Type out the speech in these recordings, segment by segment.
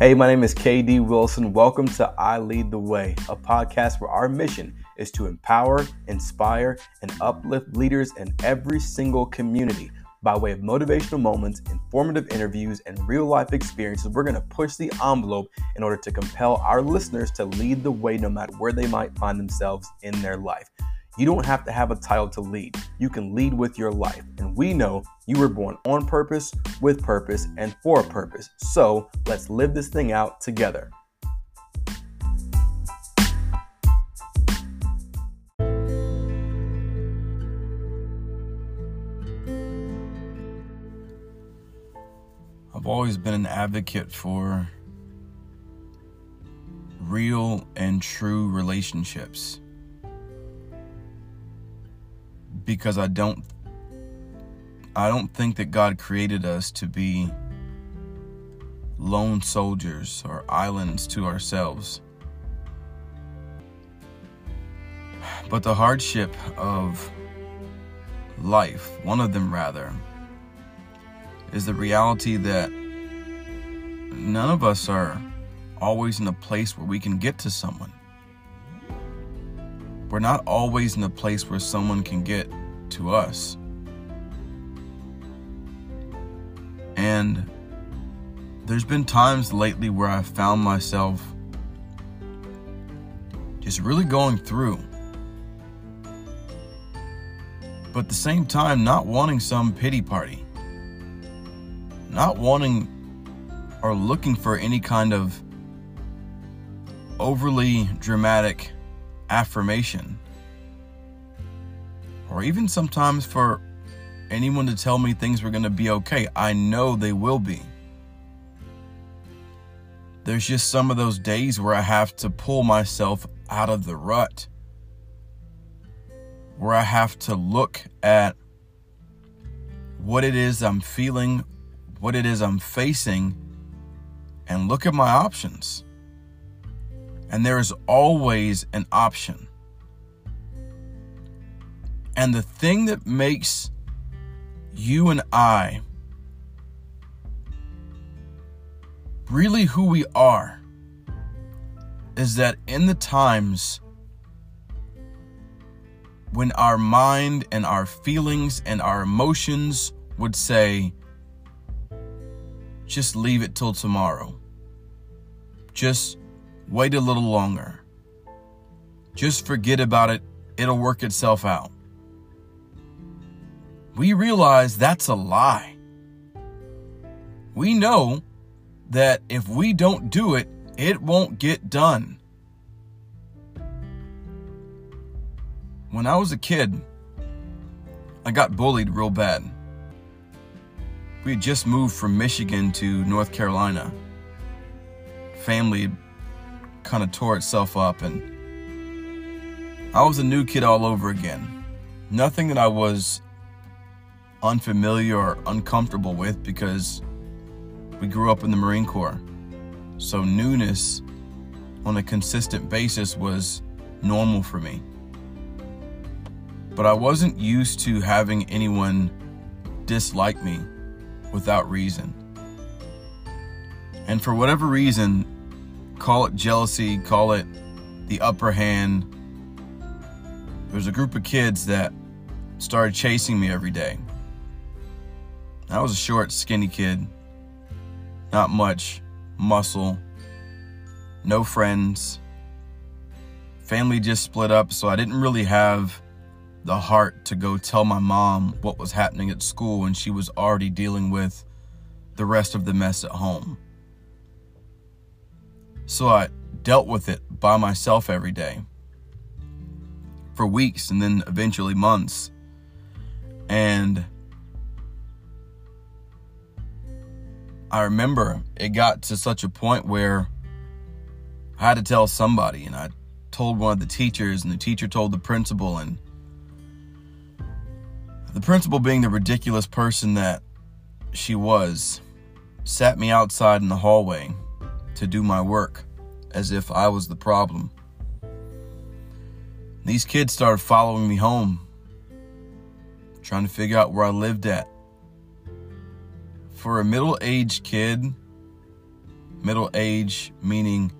Hey, my name is KD Wilson. Welcome to I Lead the Way, a podcast where our mission is to empower, inspire, and uplift leaders in every single community by way of motivational moments, informative interviews, and real life experiences. We're going to push the envelope in order to compel our listeners to lead the way no matter where they might find themselves in their life. You don't have to have a title to lead. You can lead with your life. And we know you were born on purpose, with purpose, and for a purpose. So let's live this thing out together. I've always been an advocate for real and true relationships because I don't I don't think that God created us to be lone soldiers or islands to ourselves. But the hardship of life, one of them rather, is the reality that none of us are always in a place where we can get to someone. We're not always in a place where someone can get to us. And there's been times lately where I've found myself just really going through. But at the same time, not wanting some pity party. Not wanting or looking for any kind of overly dramatic affirmation. Or even sometimes for anyone to tell me things were going to be okay. I know they will be. There's just some of those days where I have to pull myself out of the rut. Where I have to look at what it is I'm feeling, what it is I'm facing, and look at my options. And there is always an option. And the thing that makes you and I really who we are is that in the times when our mind and our feelings and our emotions would say, just leave it till tomorrow. Just wait a little longer. Just forget about it. It'll work itself out we realize that's a lie. We know that if we don't do it, it won't get done. When I was a kid, I got bullied real bad. We had just moved from Michigan to North Carolina. Family kind of tore itself up, and I was a new kid all over again. Nothing that I was unfamiliar or uncomfortable with because we grew up in the Marine Corps. So newness on a consistent basis was normal for me. But I wasn't used to having anyone dislike me without reason. And for whatever reason, call it jealousy, call it the upper hand, there's a group of kids that started chasing me every day. I was a short, skinny kid. Not much muscle. No friends. Family just split up, so I didn't really have the heart to go tell my mom what was happening at school when she was already dealing with the rest of the mess at home. So I dealt with it by myself every day for weeks and then eventually months. And I remember it got to such a point where I had to tell somebody, and I told one of the teachers, and the teacher told the principal, and the principal, being the ridiculous person that she was, sat me outside in the hallway to do my work as if I was the problem. These kids started following me home, trying to figure out where I lived at for a middle aged kid, middle age, meaning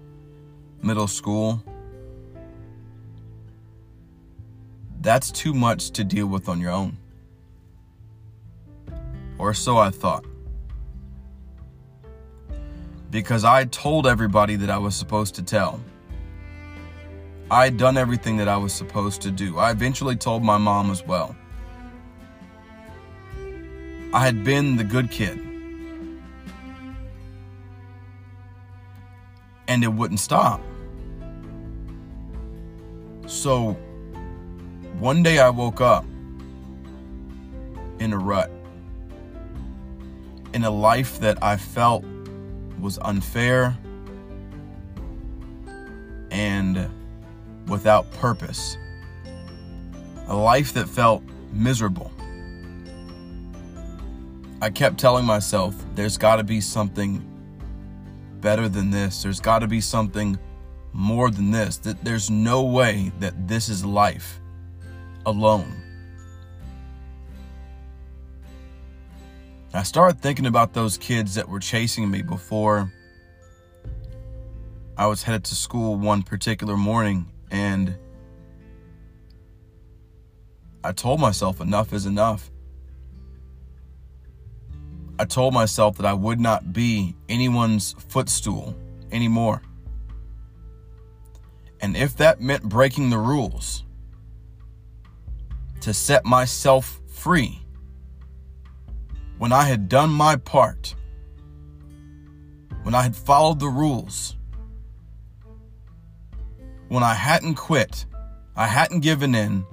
middle school, that's too much to deal with on your own. Or so I thought. Because I told everybody that I was supposed to tell. I had done everything that I was supposed to do. I eventually told my mom as well. I had been the good kid. And it wouldn't stop. So one day I woke up in a rut, in a life that I felt was unfair and without purpose, a life that felt miserable. I kept telling myself, there's got to be something better than this. There's got to be something more than this. That there's no way that this is life alone. I started thinking about those kids that were chasing me before I was headed to school one particular morning, and I told myself enough is enough. I told myself that I would not be anyone's footstool anymore. And if that meant breaking the rules, to set myself free when I had done my part, when I had followed the rules, when I hadn't quit, I hadn't given in,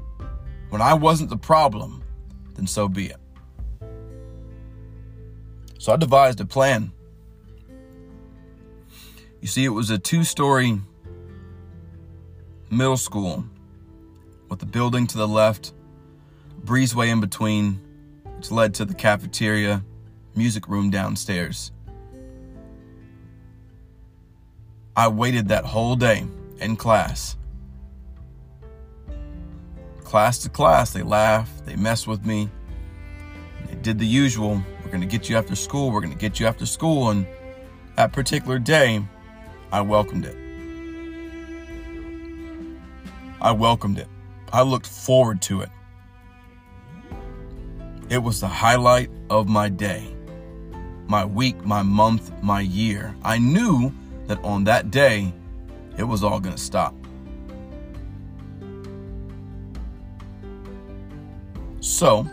when I wasn't the problem, then so be it. So I devised a plan. You see, it was a two story middle school with the building to the left breezeway in between, which led to the cafeteria, music room downstairs. I waited that whole day in class. Class to class, they laughed, they messed with me. They did the usual. We're going to get you after school, we're going to get you after school. And that particular day, I welcomed it. I welcomed it. I looked forward to it. It was the highlight of my day, my week, my month, my year. I knew that on that day, it was all going to stop. So,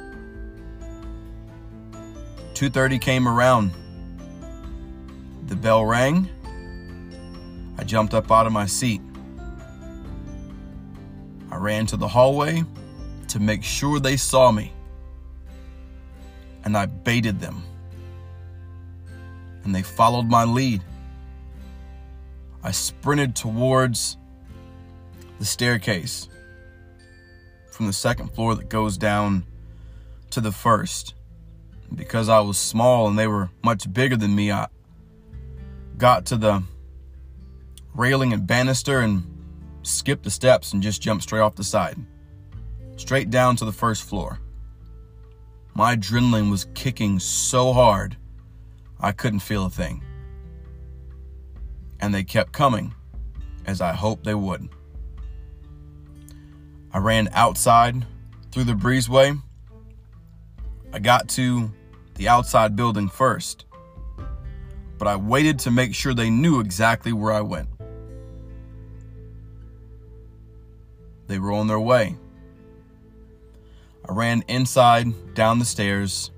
2:30 came around. The bell rang. I jumped up out of my seat. I ran to the hallway to make sure they saw me and I baited them. And they followed my lead. I sprinted towards the staircase from the second floor that goes down to the first. Because I was small and they were much bigger than me, I got to the railing and banister and skipped the steps and just jumped straight off the side, straight down to the first floor. My adrenaline was kicking so hard, I couldn't feel a thing. And they kept coming, as I hoped they would. I ran outside through the breezeway. I got to the outside building first, but I waited to make sure they knew exactly where I went. They were on their way. I ran inside, down the stairs,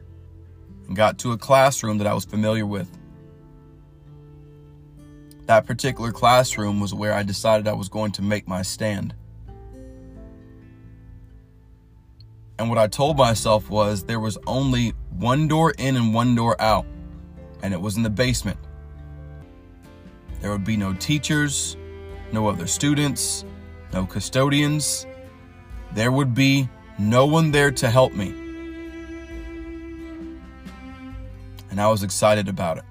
and got to a classroom that I was familiar with. That particular classroom was where I decided I was going to make my stand. And what I told myself was there was only one door in and one door out, and it was in the basement. There would be no teachers, no other students, no custodians. There would be no one there to help me. And I was excited about it.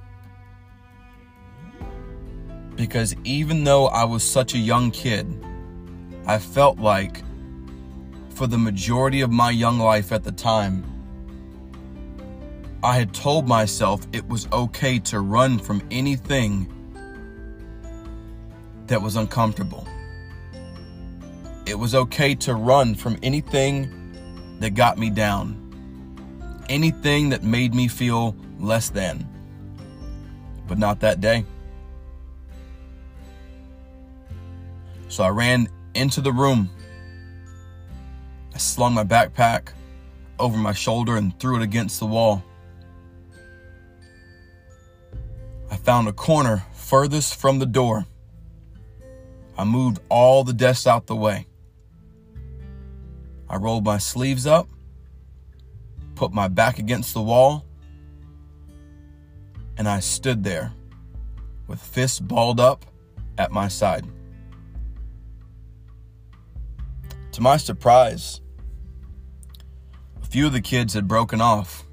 Because even though I was such a young kid, I felt like for the majority of my young life at the time, I had told myself it was okay to run from anything that was uncomfortable. It was okay to run from anything that got me down, anything that made me feel less than. But not that day. So I ran into the room. I slung my backpack over my shoulder and threw it against the wall. Found a corner furthest from the door. I moved all the desks out the way. I rolled my sleeves up, put my back against the wall, and I stood there with fists balled up at my side. To my surprise, a few of the kids had broken off.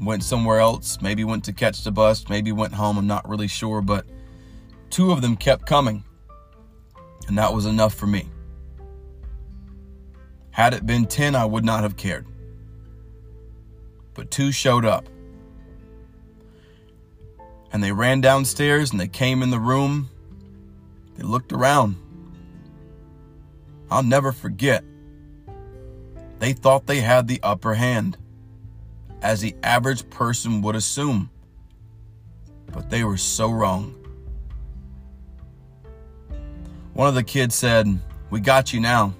Went somewhere else, maybe went to catch the bus, maybe went home, I'm not really sure, but two of them kept coming. And that was enough for me. Had it been 10, I would not have cared. But two showed up. And they ran downstairs and they came in the room. They looked around. I'll never forget. They thought they had the upper hand, as the average person would assume. But they were so wrong. One of the kids said, We got you now.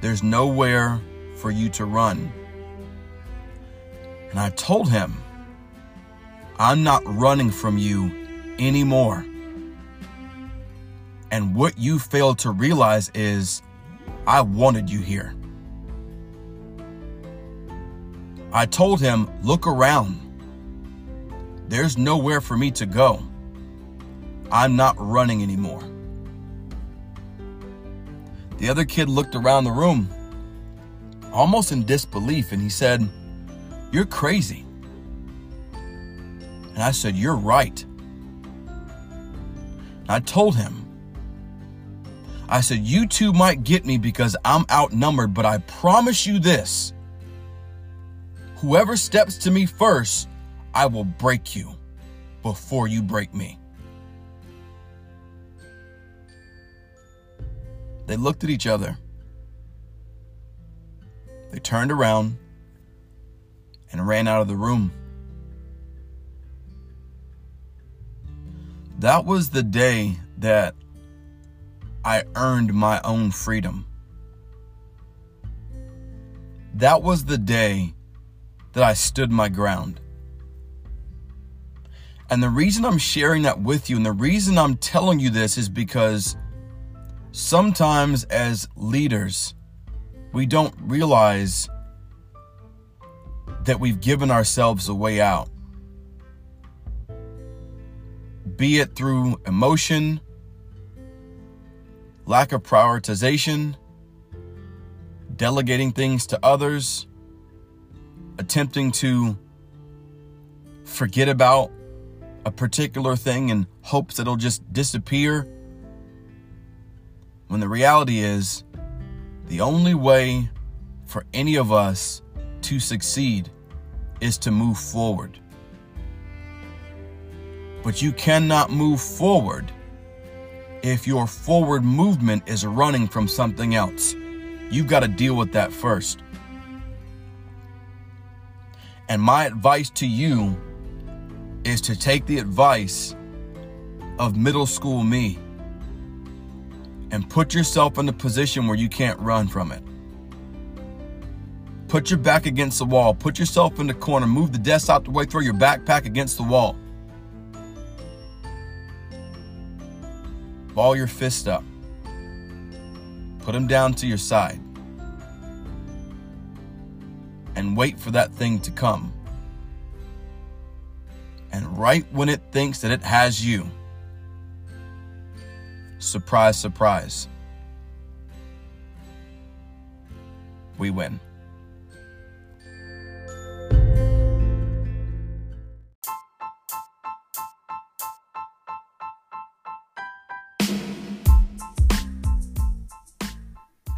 There's nowhere for you to run. And I told him, I'm not running from you anymore. And what you failed to realize is I wanted you here. I told him, look around. There's nowhere for me to go. I'm not running anymore. The other kid looked around the room, almost in disbelief, and he said, You're crazy. And I said, You're right. And I told him, I said, You two might get me because I'm outnumbered, but I promise you this whoever steps to me first, I will break you before you break me. They looked at each other. They turned around and ran out of the room. That was the day that I earned my own freedom. That was the day that I stood my ground. And the reason I'm sharing that with you and the reason I'm telling you this is because sometimes as leaders, we don't realize that we've given ourselves a way out. Be it through emotion, lack of prioritization, delegating things to others, attempting to forget about a particular thing in hopes it'll just disappear when the reality is, the only way for any of us to succeed is to move forward. But you cannot move forward if your forward movement is running from something else. You've got to deal with that first. And my advice to you is to take the advice of middle school me and put yourself in a position where you can't run from it. Put your back against the wall. Put yourself in the corner. Move the desk out the way. Throw your backpack against the wall. Ball your fist up. Put them down to your side. And wait for that thing to come. And right when it thinks that it has you, Surprise, surprise. We win.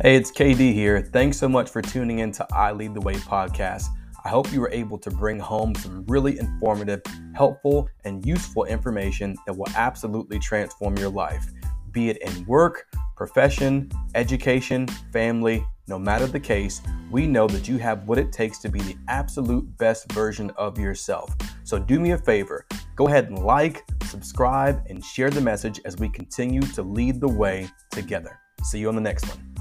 Hey, it's KD here. Thanks so much for tuning in to I Lead the Way podcast. I hope you were able to bring home some really informative, helpful, and useful information that will absolutely transform your life, be it in work, profession, education, family, no matter the case, we know that you have what it takes to be the absolute best version of yourself. So do me a favor, go ahead and like, subscribe, and share the message as we continue to lead the way together. See you on the next one.